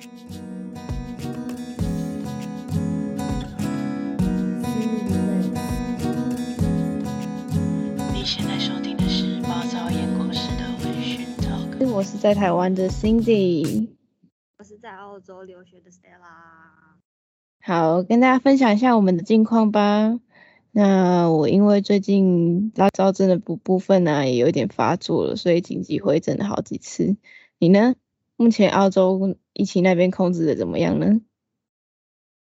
你现在收听的是暴躁演讲室的微醺 Talk。我是在台湾的 Cindy，我是在澳洲留学的 Stella。好，跟大家分享一下我们的近况吧。那我因为最近拉躁症的部部分呢、啊，也有点发作了，所以紧急回诊了好几次。你呢？目前澳洲疫情那边控制的怎么样呢？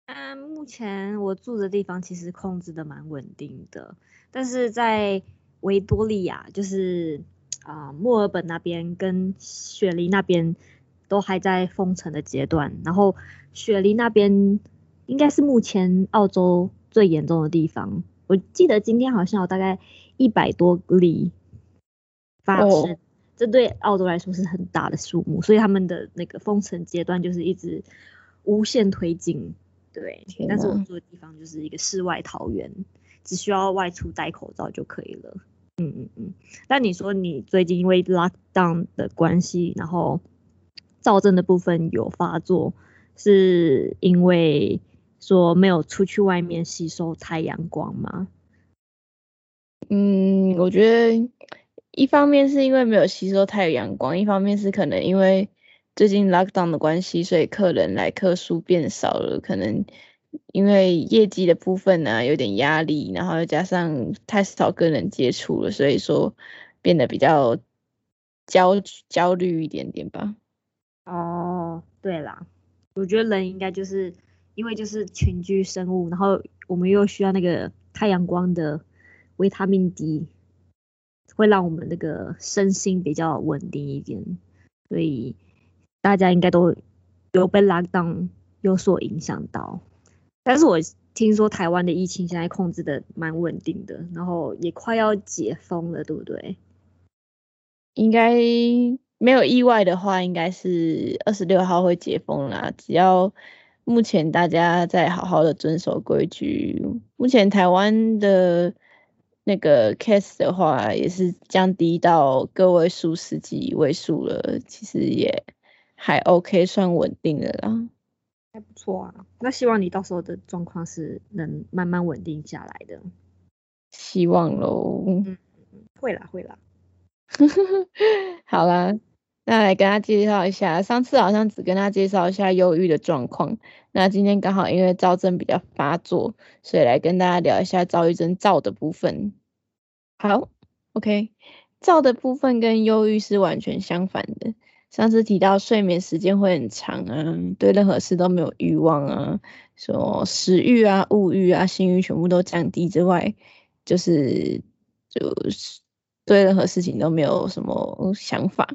嗯，目前我住的地方其实控制的蛮稳定的，但是在维多利亚，就是啊、呃、墨尔本那边跟雪梨那边都还在封城的阶段，然后雪梨那边应该是目前澳洲最严重的地方。我记得今天好像有大概一百多例发生。Oh. 这对澳洲来说是很大的数目，所以他们的那个封城阶段就是一直无限推进，对。但是我住的地方就是一个世外桃源，只需要外出戴口罩就可以了。嗯嗯嗯。但你说你最近因为 lockdown 的关系，然后躁症的部分有发作，是因为说没有出去外面吸收太阳光吗？嗯，我觉得。一方面是因为没有吸收太阳光，一方面是可能因为最近 lockdown 的关系，所以客人来客数变少了。可能因为业绩的部分呢、有点压力，然后又加上太少跟人接触了，所以说变得比较焦焦虑一点点吧。哦，对啦，我觉得人应该就是因为就是群居生物，然后我们又需要那个太阳光的维他命 D。会让我们那个身心比较稳定一点，所以大家应该都有被 lockdown 有所影响到。但是我听说台湾的疫情现在控制的蛮稳定的，然后也快要解封了，对不对？应该没有意外的话，应该是二十六号会解封啦。只要目前大家在好好的遵守规矩，目前台湾的。那个 case 的话也是降低到个位数十几位数了，其实也还 OK，算稳定的啦，还不错啊。那希望你到时候的状况是能慢慢稳定下来的，希望喽。嗯，会啦会啦。好啦。那来跟他介绍一下，上次好像只跟他介绍一下忧郁的状况，那今天刚好因为躁症比较发作，所以来跟大家聊一下躁郁症躁的部分。好，OK，躁的部分跟忧郁是完全相反的。上次提到睡眠时间会很长啊，对任何事都没有欲望啊，说食欲啊、物欲啊、性欲全部都降低之外，就是就是对任何事情都没有什么想法。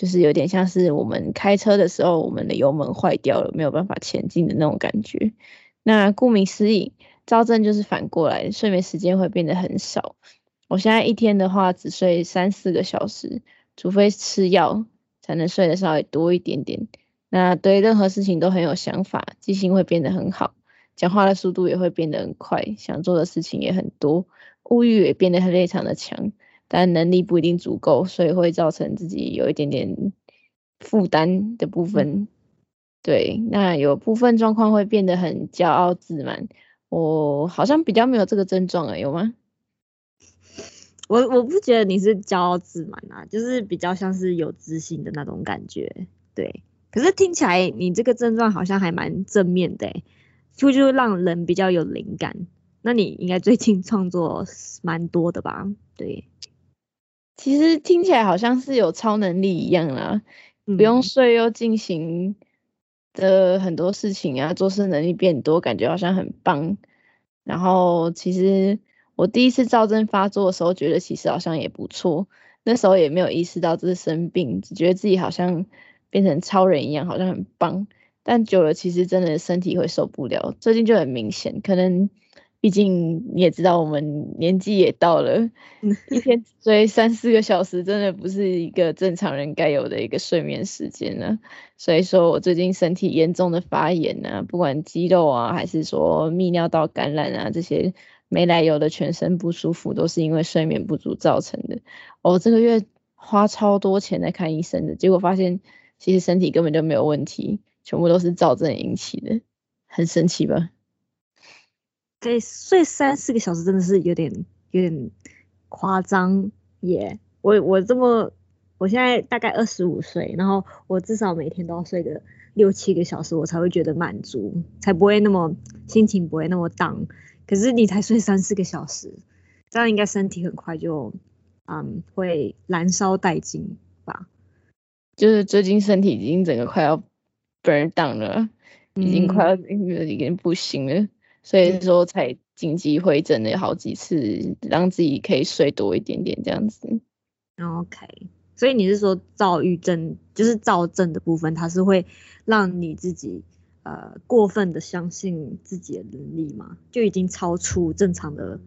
就是有点像是我们开车的时候，我们的油门坏掉了，没有办法前进的那种感觉。那顾名思义，躁症就是反过来，睡眠时间会变得很少。我现在一天的话，只睡三四个小时，除非吃药才能睡得稍微多一点点。那对任何事情都很有想法，记性会变得很好，讲话的速度也会变得很快，想做的事情也很多，物欲也变得非常的强。但能力不一定足够，所以会造成自己有一点点负担的部分。嗯、对，那有部分状况会变得很骄傲自满。我好像比较没有这个症状啊，有吗？我我不觉得你是骄傲自满啊，就是比较像是有自信的那种感觉。对，可是听起来你这个症状好像还蛮正面的，就就让人比较有灵感。那你应该最近创作蛮多的吧？对。其实听起来好像是有超能力一样啦，嗯、不用睡又进行的很多事情啊，做事能力变多，感觉好像很棒。然后其实我第一次躁症发作的时候，觉得其实好像也不错，那时候也没有意识到这是生病，只觉得自己好像变成超人一样，好像很棒。但久了，其实真的身体会受不了。最近就很明显，可能。毕竟你也知道，我们年纪也到了，一天睡三四个小时，真的不是一个正常人该有的一个睡眠时间呢。所以说我最近身体严重的发炎啊，不管肌肉啊，还是说泌尿道感染啊，这些没来由的全身不舒服，都是因为睡眠不足造成的。我这个月花超多钱来看医生的，结果发现其实身体根本就没有问题。全部都是躁症引起的，很神奇吧？可以睡三四个小时真的是有点有点夸张耶！我我这么，我现在大概二十五岁，然后我至少每天都要睡个六七个小时，我才会觉得满足，才不会那么心情不会那么 down。可是你才睡三四个小时，这样应该身体很快就嗯会燃烧殆尽吧？就是最近身体已经整个快要 burn down 了，嗯、已经快要已经不行了。所以说才紧急回诊了好几次，让自己可以睡多一点点这样子。OK，所以你是说躁郁症就是躁症的部分，它是会让你自己呃过分的相信自己的能力吗？就已经超出正常的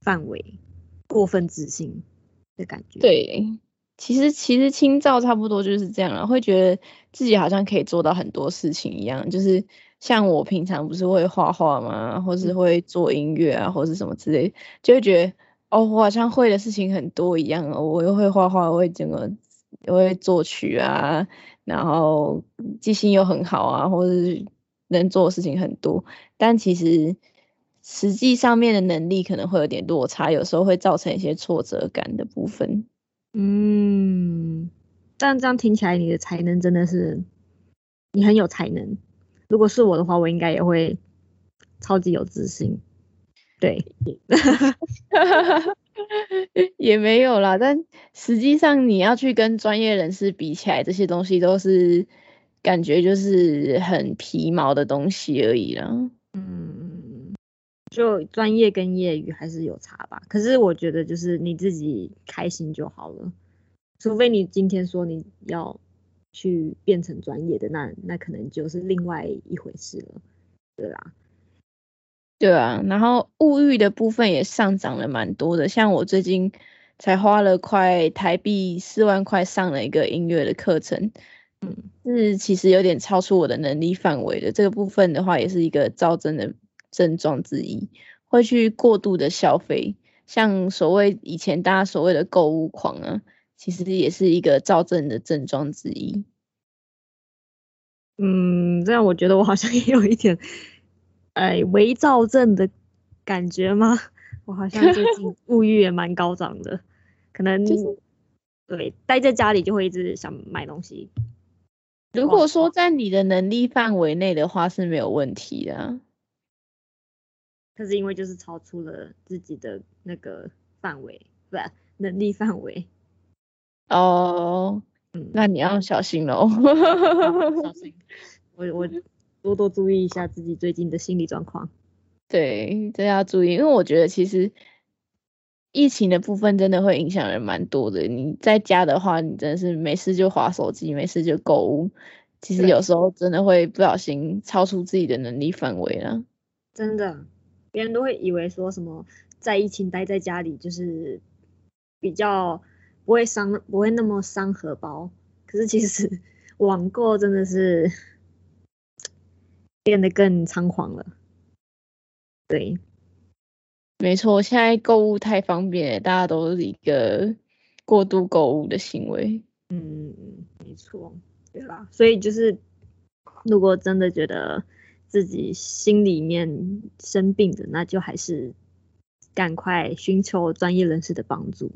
范围，过分自信的感觉。对，其实其实轻躁差不多就是这样了，会觉得自己好像可以做到很多事情一样，就是。像我平常不是会画画吗？或是会做音乐啊，或是什么之类，就会觉得哦，我好像会的事情很多一样哦。我又会画画，我会整个，我会作曲啊，然后记性又很好啊，或是能做的事情很多。但其实实际上面的能力可能会有点落差，有时候会造成一些挫折感的部分。嗯，但这样听起来，你的才能真的是，你很有才能。如果是我的话，我应该也会超级有自信。对，也没有啦。但实际上，你要去跟专业人士比起来，这些东西都是感觉就是很皮毛的东西而已啦。嗯，就专业跟业余还是有差吧。可是我觉得，就是你自己开心就好了。除非你今天说你要。去变成专业的，那那可能就是另外一回事了，对啦，对啊，然后物欲的部分也上涨了蛮多的，像我最近才花了快台币四万块上了一个音乐的课程，嗯，是其实有点超出我的能力范围的，这个部分的话也是一个躁症的症状之一，会去过度的消费，像所谓以前大家所谓的购物狂啊。其实也是一个躁症的症状之一。嗯，这样我觉得我好像也有一点，哎，微躁症的感觉吗？我好像最近 物欲也蛮高涨的，可能、就是、对，待在家里就会一直想买东西。如果说在你的能力范围内的话是没有问题的，可是因为就是超出了自己的那个范围，不，能力范围。哦，嗯，那你要小心喽。小心，我我多多注意一下自己最近的心理状况。对，这要注意，因为我觉得其实疫情的部分真的会影响人蛮多的。你在家的话，你真的是没事就划手机，没事就购物，其实有时候真的会不小心超出自己的能力范围了。真的，别人都会以为说什么在疫情待在家里就是比较。不会伤，不会那么伤荷包。可是其实 网购真的是变得更猖狂了。对，没错，现在购物太方便，大家都是一个过度购物的行为。嗯，没错，对啦？所以就是，如果真的觉得自己心里面生病的，那就还是赶快寻求专业人士的帮助。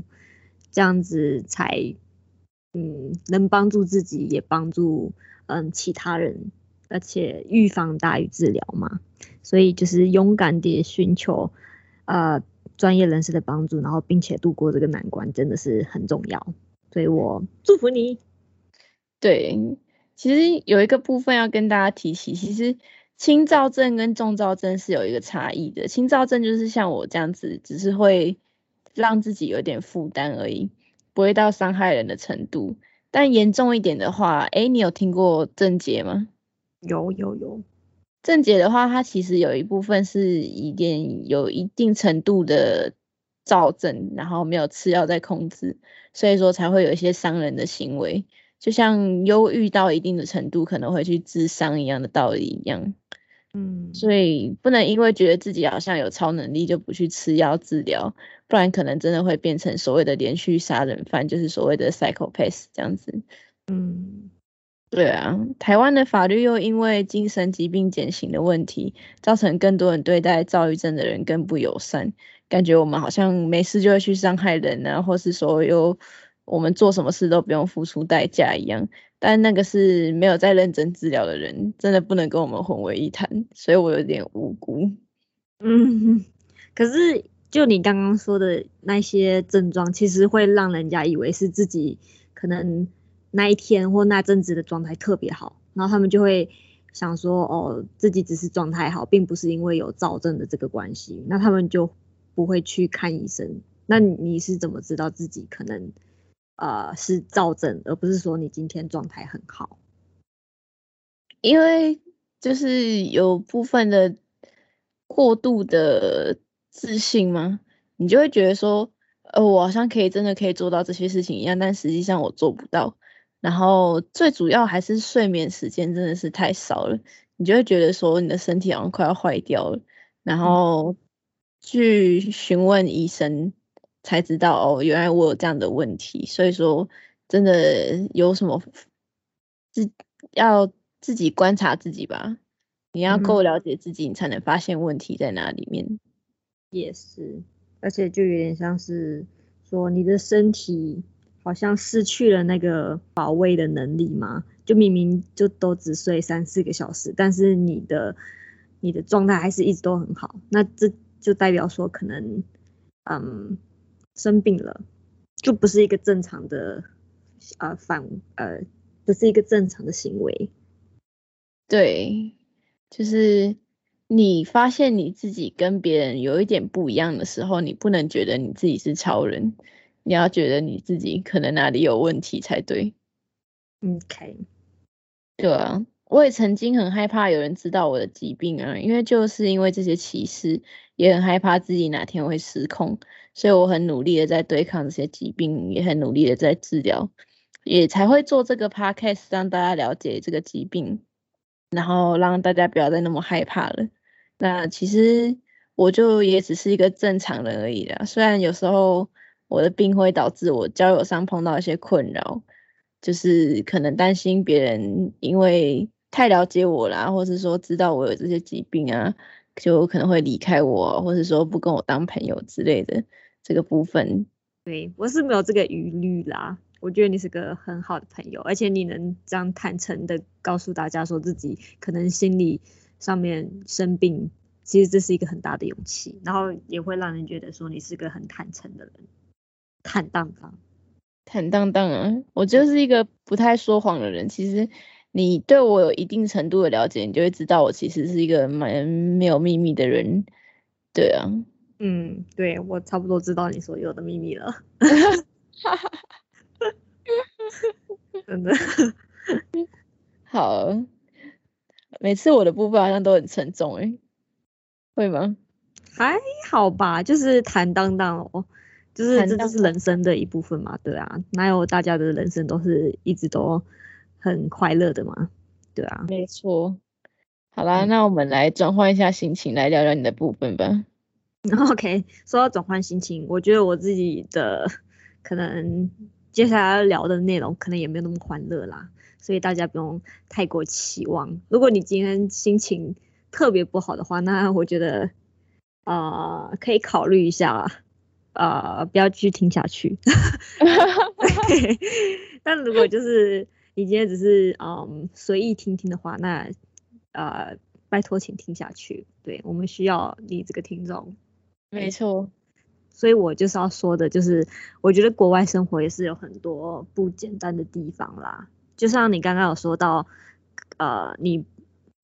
这样子才，嗯，能帮助自己，也帮助嗯其他人，而且预防大于治疗嘛。所以就是勇敢地寻求呃专业人士的帮助，然后并且度过这个难关，真的是很重要。所以我祝福你。对，其实有一个部分要跟大家提起，其实轻躁症跟重躁症是有一个差异的。轻躁症就是像我这样子，只是会。让自己有点负担而已，不会到伤害人的程度。但严重一点的话，哎、欸，你有听过症结吗？有有有。症结的话，它其实有一部分是一点有一定程度的躁症，然后没有吃药在控制，所以说才会有一些伤人的行为，就像忧郁到一定的程度可能会去自伤一样的道理一样。嗯，所以不能因为觉得自己好像有超能力就不去吃药治疗，不然可能真的会变成所谓的连续杀人犯，就是所谓的 psychopath 这样子。嗯，对啊，台湾的法律又因为精神疾病减刑的问题，造成更多人对待躁郁症的人更不友善，感觉我们好像没事就会去伤害人啊，或是说有我们做什么事都不用付出代价一样。但那个是没有在认真治疗的人，真的不能跟我们混为一谈，所以我有点无辜。嗯，可是就你刚刚说的那些症状，其实会让人家以为是自己可能。那一天或那阵子的状态特别好，然后他们就会想说，哦，自己只是状态好，并不是因为有躁症的这个关系，那他们就不会去看医生。那你是怎么知道自己可能呃是躁症，而不是说你今天状态很好？因为就是有部分的过度的自信吗？你就会觉得说，呃，我好像可以真的可以做到这些事情一样，但实际上我做不到。然后最主要还是睡眠时间真的是太少了，你就会觉得说你的身体好像快要坏掉了，然后去询问医生才知道哦，原来我有这样的问题。所以说真的有什么自要自己观察自己吧，你要够了解自己，你才能发现问题在哪里面。也是，而且就有点像是说你的身体。好像失去了那个保卫的能力嘛，就明明就都只睡三四个小时，但是你的你的状态还是一直都很好，那这就代表说可能嗯生病了，就不是一个正常的呃反呃不是一个正常的行为。对，就是你发现你自己跟别人有一点不一样的时候，你不能觉得你自己是超人。你要觉得你自己可能哪里有问题才对。OK，对啊，我也曾经很害怕有人知道我的疾病啊，因为就是因为这些歧视，也很害怕自己哪天会失控，所以我很努力的在对抗这些疾病，也很努力的在治疗，也才会做这个 podcast 让大家了解这个疾病，然后让大家不要再那么害怕了。那其实我就也只是一个正常人而已啦，虽然有时候。我的病会导致我交友上碰到一些困扰，就是可能担心别人因为太了解我啦，或是说知道我有这些疾病啊，就可能会离开我，或是说不跟我当朋友之类的这个部分。对，我是没有这个疑虑啦。我觉得你是个很好的朋友，而且你能这样坦诚的告诉大家说自己可能心理上面生病，其实这是一个很大的勇气，然后也会让人觉得说你是个很坦诚的人。坦荡荡，坦荡荡啊！我就是一个不太说谎的人。其实你对我有一定程度的了解，你就会知道我其实是一个蛮没有秘密的人。对啊，嗯，对，我差不多知道你所有的秘密了。真的，好，每次我的部分好像都很沉重，哎，会吗？还好吧，就是坦荡荡哦。就是这就是人生的一部分嘛，对啊，哪有大家的人生都是一直都很快乐的嘛，对啊，没错。好啦，嗯、那我们来转换一下心情，来聊聊你的部分吧。OK，说到转换心情，我觉得我自己的可能接下来要聊的内容可能也没有那么欢乐啦，所以大家不用太过期望。如果你今天心情特别不好的话，那我觉得呃可以考虑一下。呃，不要继续听下去。但如果就是你今天只是嗯随意听听的话，那呃拜托请听下去。对，我们需要你这个听众。没错。所以我就是要说的，就是我觉得国外生活也是有很多不简单的地方啦。就像你刚刚有说到，呃，你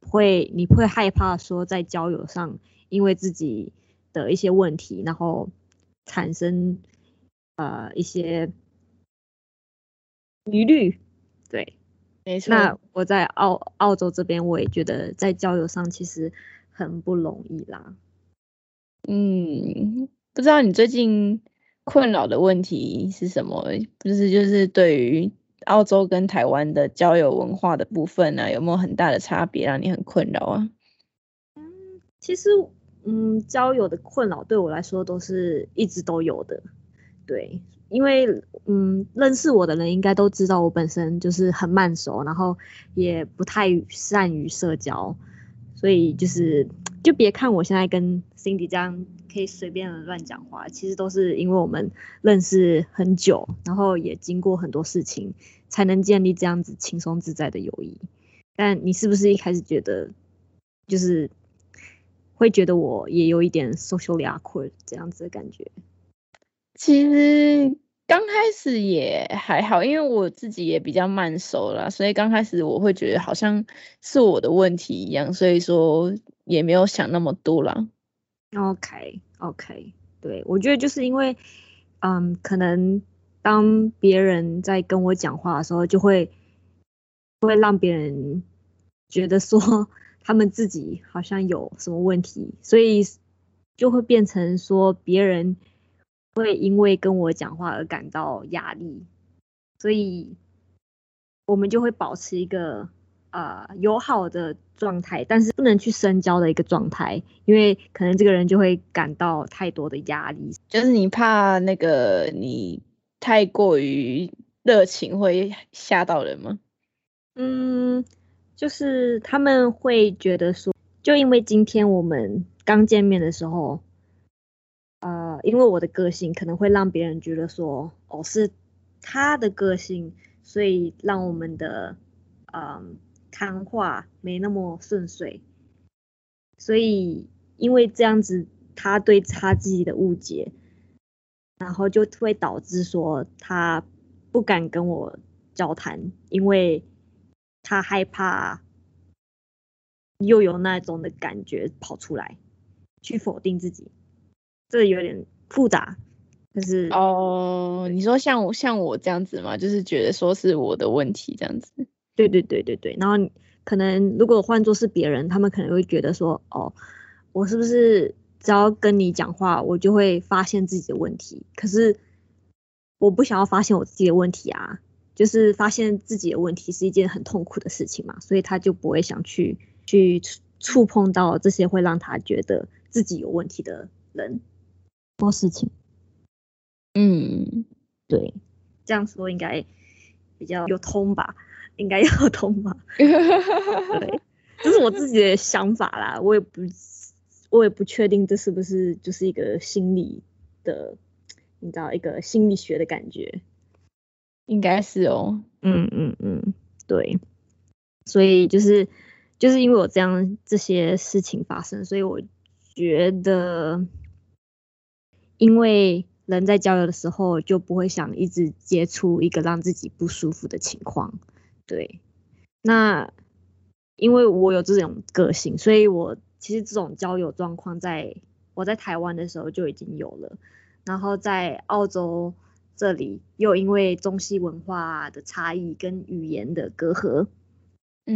会你会害怕说在交友上因为自己的一些问题，然后。产生呃一些疑虑，对，没错。那我在澳澳洲这边，我也觉得在交友上其实很不容易啦。嗯，不知道你最近困扰的问题是什么？不是就是对于澳洲跟台湾的交友文化的部分呢、有没有很大的差别让你很困扰啊？嗯，其实。嗯，交友的困扰对我来说都是一直都有的，对，因为嗯，认识我的人应该都知道我本身就是很慢熟，然后也不太善于社交，所以就是就别看我现在跟 Cindy 这样可以随便乱讲话，其实都是因为我们认识很久，然后也经过很多事情，才能建立这样子轻松自在的友谊。但你是不是一开始觉得就是会觉得我也有一点 socially awkward 这样子的感觉？其实刚开始也还好，因为我自己也比较慢熟啦，所以刚开始我会觉得好像是我的问题一样，所以说也没有想那么多啦。OK OK，对，我觉得就是因为，嗯，可能当别人在跟我讲话的时候，就会会让别人觉得说他们自己好像有什么问题，所以就会变成说别人。会因为跟我讲话而感到压力，所以我们就会保持一个呃友好的状态，但是不能去深交的一个状态，因为可能这个人就会感到太多的压力。就是你怕那个你太过于热情会吓到人吗？嗯，就是他们会觉得说，就因为今天我们刚见面的时候。因为我的个性可能会让别人觉得说，哦，是他的个性，所以让我们的嗯谈话没那么顺遂。所以因为这样子，他对他自己的误解，然后就会导致说他不敢跟我交谈，因为他害怕又有那种的感觉跑出来，去否定自己。这有点复杂，就是哦，你说像我像我这样子嘛？就是觉得说是我的问题这样子。对对对对对。然后可能如果换作是别人，他们可能会觉得说，哦，我是不是只要跟你讲话，我就会发现自己的问题？可是我不想要发现我自己的问题啊，就是发现自己的问题是一件很痛苦的事情嘛，所以他就不会想去去触碰到这些会让他觉得自己有问题的人。多事情，嗯，对，这样说应该比较有通吧，应该有通吧，对，这是我自己的想法啦，我也不，我也不确定这是不是就是一个心理的，你知道一个心理学的感觉，应该是哦，嗯嗯嗯，对，所以就是就是因为我这样这些事情发生，所以我觉得。因为人在交流的时候就不会想一直接触一个让自己不舒服的情况，对。那因为我有这种个性，所以我其实这种交友状况在我在台湾的时候就已经有了。然后在澳洲这里又因为中西文化的差异跟语言的隔阂，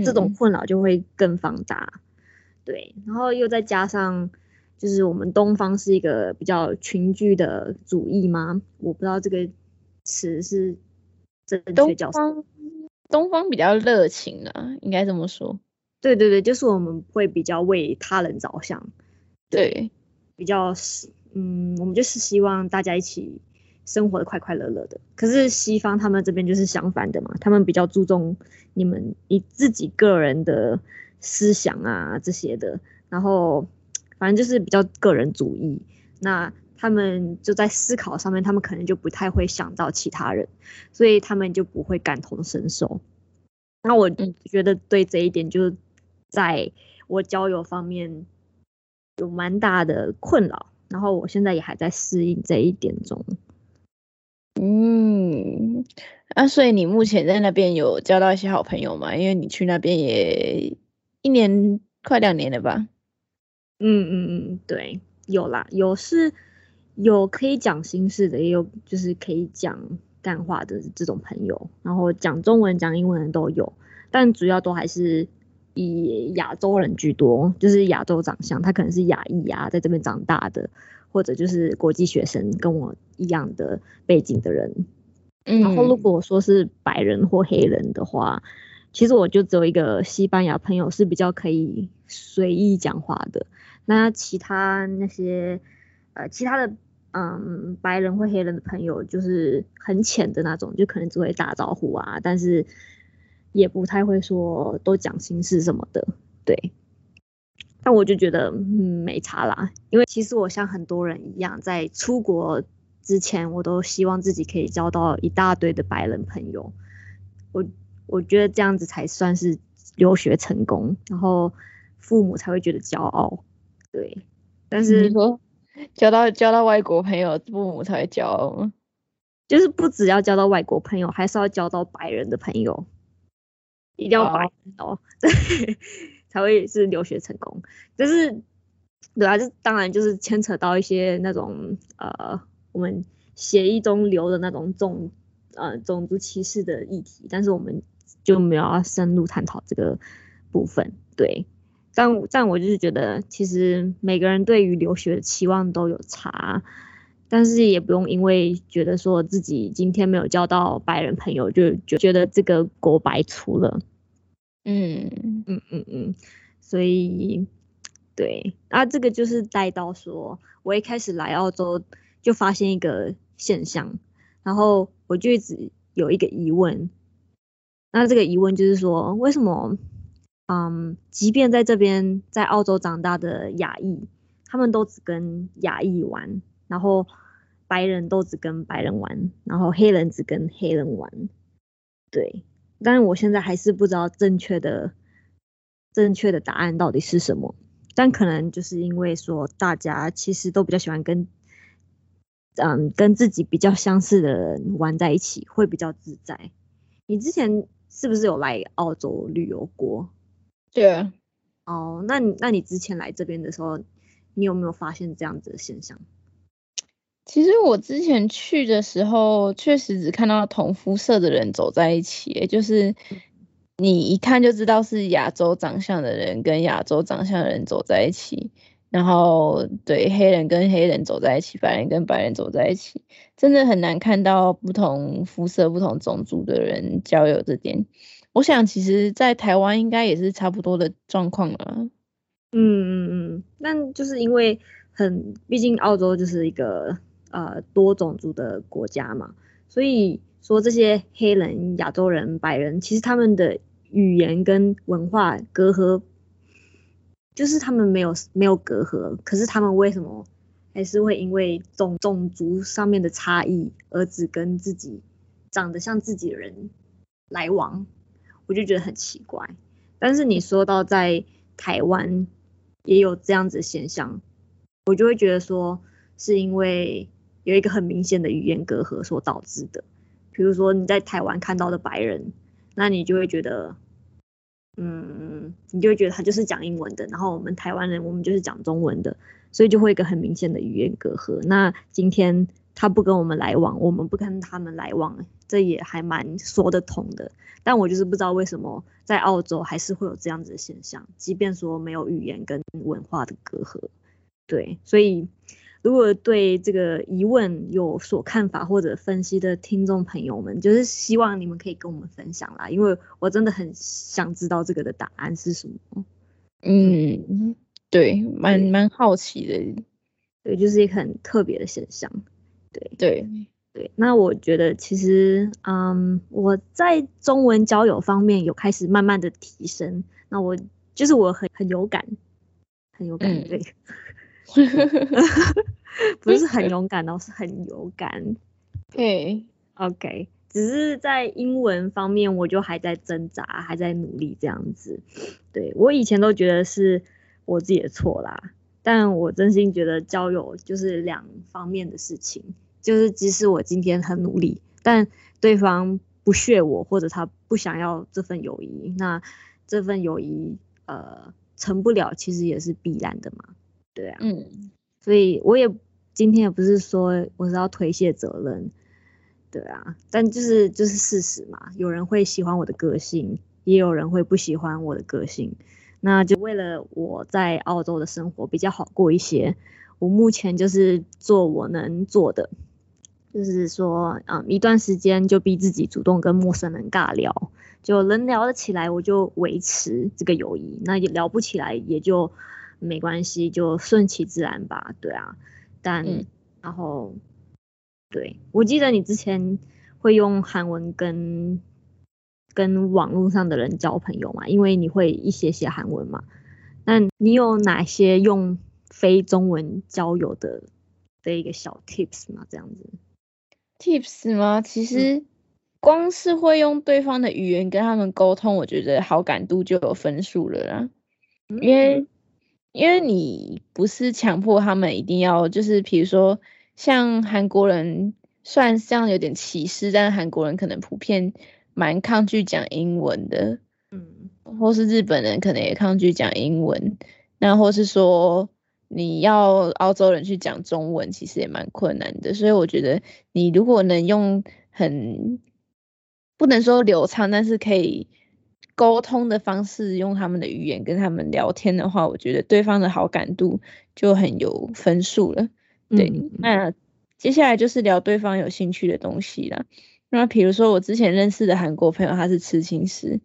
这种困扰就会更放大。对，然后又再加上。就是我们东方是一个比较群居的主义吗？我不知道这个词是正确叫什么。东方，比较热情啊，应该这么说。对对对，就是我们会比较为他人着想。对，比较嗯，我们就是希望大家一起生活的快快乐乐的。可是西方他们这边就是相反的嘛，他们比较注重你们你自己个人的思想啊这些的，然后。反正就是比较个人主义，那他们就在思考上面，他们可能就不太会想到其他人，所以他们就不会感同身受。那我觉得对这一点，就是在我交友方面有蛮大的困扰，然后我现在也还在适应这一点中。嗯，啊，所以你目前在那边有交到一些好朋友吗？因为你去那边也一年快两年了吧？嗯嗯嗯，对，有啦，有是有可以讲心事的，也有就是可以讲干话的这种朋友，然后讲中文、讲英文的都有，但主要都还是以亚洲人居多，就是亚洲长相，他可能是亚裔啊，在这边长大的，或者就是国际学生，跟我一样的背景的人。嗯，然后如果说是白人或黑人的话，其实我就只有一个西班牙朋友是比较可以随意讲话的。那其他那些呃其他的嗯，白人或黑人的朋友就是很浅的那种，就可能只会打招呼啊，但是也不太会说都讲心事什么的，对。但我就觉得嗯没差啦，因为其实我像很多人一样，在出国之前，我都希望自己可以交到一大堆的白人朋友。我我觉得这样子才算是留学成功，然后父母才会觉得骄傲。对，但是你说交到交到外国朋友，父母才会骄傲吗？就是不只要交到外国朋友，还是要交到白人的朋友，一定要白人哦。对。才会是留学成功，就是对啊，这当然就是牵扯到一些那种呃，我们协议中留的那种种呃种族歧视的议题，但是我们就没有要深入探讨这个部分。对，但但我就是觉得，其实每个人对于留学的期望都有差，但是也不用因为觉得说自己今天没有交到白人朋友，就就觉得这个国白出了。嗯嗯嗯嗯，所以对，啊，这个就是带到说，我一开始来澳洲就发现一个现象，然后我就一直有一个疑问，那这个疑问就是说，为什么，嗯，即便在这边在澳洲长大的亚裔，他们都只跟亚裔玩，然后白人都只跟白人玩，然后黑人只跟黑人玩，对。但是我现在还是不知道正确的正确的答案到底是什么，但可能就是因为说大家其实都比较喜欢跟嗯跟自己比较相似的人玩在一起，会比较自在。你之前是不是有来澳洲旅游过？对啊。哦，那你那你之前来这边的时候，你有没有发现这样子的现象？其实我之前去的时候，确实只看到同肤色的人走在一起，就是你一看就知道是亚洲长相的人跟亚洲长相的人走在一起，然后对黑人跟黑人走在一起，白人跟白人走在一起，真的很难看到不同肤色、不同种族的人交友这点。我想，其实，在台湾应该也是差不多的状况啊。嗯嗯嗯，那就是因为很，毕竟澳洲就是一个。呃，多种族的国家嘛，所以说这些黑人、亚洲人、白人，其实他们的语言跟文化隔阂，就是他们没有没有隔阂，可是他们为什么还是会因为种种族上面的差异而只跟自己长得像自己的人来往？我就觉得很奇怪。但是你说到在台湾也有这样子的现象，我就会觉得说是因为。有一个很明显的语言隔阂所导致的，比如说你在台湾看到的白人，那你就会觉得，嗯，你就会觉得他就是讲英文的，然后我们台湾人我们就是讲中文的，所以就会一个很明显的语言隔阂。那今天他不跟我们来往，我们不跟他们来往，这也还蛮说得通的。但我就是不知道为什么在澳洲还是会有这样子的现象，即便说没有语言跟文化的隔阂，对，所以。如果对这个疑问有所看法或者分析的听众朋友们，就是希望你们可以跟我们分享啦，因为我真的很想知道这个的答案是什么。嗯，对，蛮蛮好奇的。对，就是一个很特别的现象。对对对，那我觉得其实，嗯，我在中文交友方面有开始慢慢的提升。那我就是我很很有感，很有感，嗯、对。不是很勇敢哦，是很有感。对，OK，只是在英文方面，我就还在挣扎，还在努力这样子。对，我以前都觉得是我自己的错啦，但我真心觉得交友就是两方面的事情。就是即使我今天很努力，但对方不屑我，或者他不想要这份友谊，那这份友谊呃成不了，其实也是必然的嘛。对啊，嗯，所以我也今天也不是说我是要推卸责任，对啊，但就是就是事实嘛，有人会喜欢我的个性，也有人会不喜欢我的个性，那就为了我在澳洲的生活比较好过一些，我目前就是做我能做的，就是说，嗯，一段时间就逼自己主动跟陌生人尬聊，就能聊得起来我就维持这个友谊，那也聊不起来也就。没关系，就顺其自然吧。对啊，但然后，对，我记得你之前会用韩文跟跟网络上的人交朋友嘛，因为你会一些些韩文嘛。那你有哪些用非中文交友的的一个小 tips 吗？这样子？tips 吗？其实光是会用对方的语言跟他们沟通，我觉得好感度就有分数了啦。嗯、因为因为你不是强迫他们一定要，就是比如说像韩国人，虽然这样有点歧视，但是韩国人可能普遍蛮抗拒讲英文的，嗯，或是日本人可能也抗拒讲英文，那或是说你要澳洲人去讲中文，其实也蛮困难的，所以我觉得你如果能用很不能说流畅，但是可以。沟通的方式，用他们的语言跟他们聊天的话，我觉得对方的好感度就很有分数了。对，嗯、那接下来就是聊对方有兴趣的东西啦。那比如说我之前认识的韩国朋友，他是刺青师，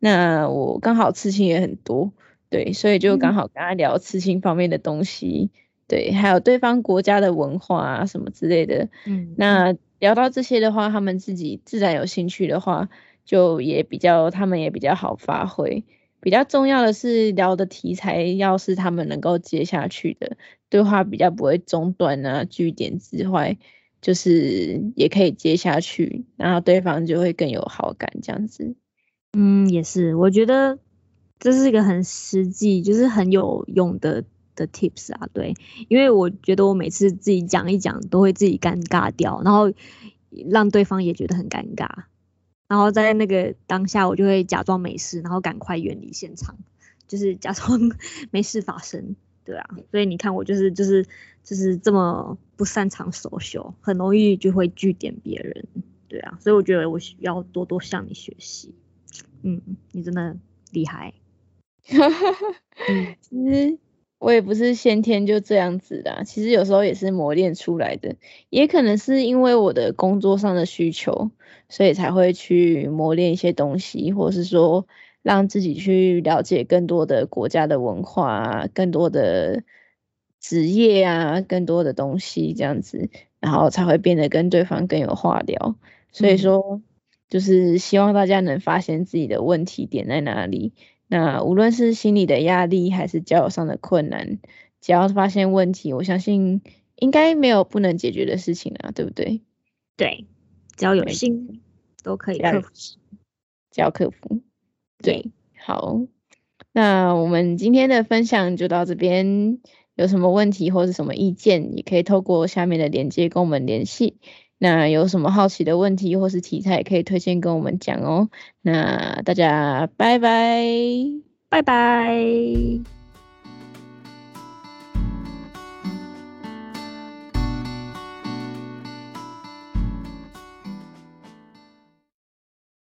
那我刚好刺青也很多，对，所以就刚好跟他聊刺青方面的东西，嗯、对，还有对方国家的文化啊什么之类的。嗯，那聊到这些的话，他们自己自然有兴趣的话。就也比较，他们也比较好发挥。比较重要的是聊的题材，要是他们能够接下去的对话，比较不会中断啊，句点之外，就是也可以接下去，然后对方就会更有好感这样子。嗯，也是，我觉得这是一个很实际，就是很有用的的 tips 啊。对，因为我觉得我每次自己讲一讲，都会自己尴尬掉，然后让对方也觉得很尴尬。然后在那个当下，我就会假装没事，然后赶快远离现场，就是假装 没事发生，对啊。所以你看我就是就是就是这么不擅长 social，很容易就会据点别人，对啊。所以我觉得我需要多多向你学习，嗯，你真的厉害。哈哈哈，其实我也不是先天就这样子的，其实有时候也是磨练出来的，也可能是因为我的工作上的需求。所以才会去磨练一些东西，或是说让自己去了解更多的国家的文化啊，更多的职业啊，更多的东西这样子，然后才会变得跟对方更有话聊。所以说，就是希望大家能发现自己的问题点在哪里。那无论是心理的压力还是交友上的困难，只要发现问题，我相信应该没有不能解决的事情啊，对不对？对。只要有心都可以克服，只要克服。对，好，那我们今天的分享就到这边。有什么问题或是什么意见，也可以透过下面的链接跟我们联系。那有什么好奇的问题或是题材，可以推荐跟我们讲哦。那大家拜拜，拜拜。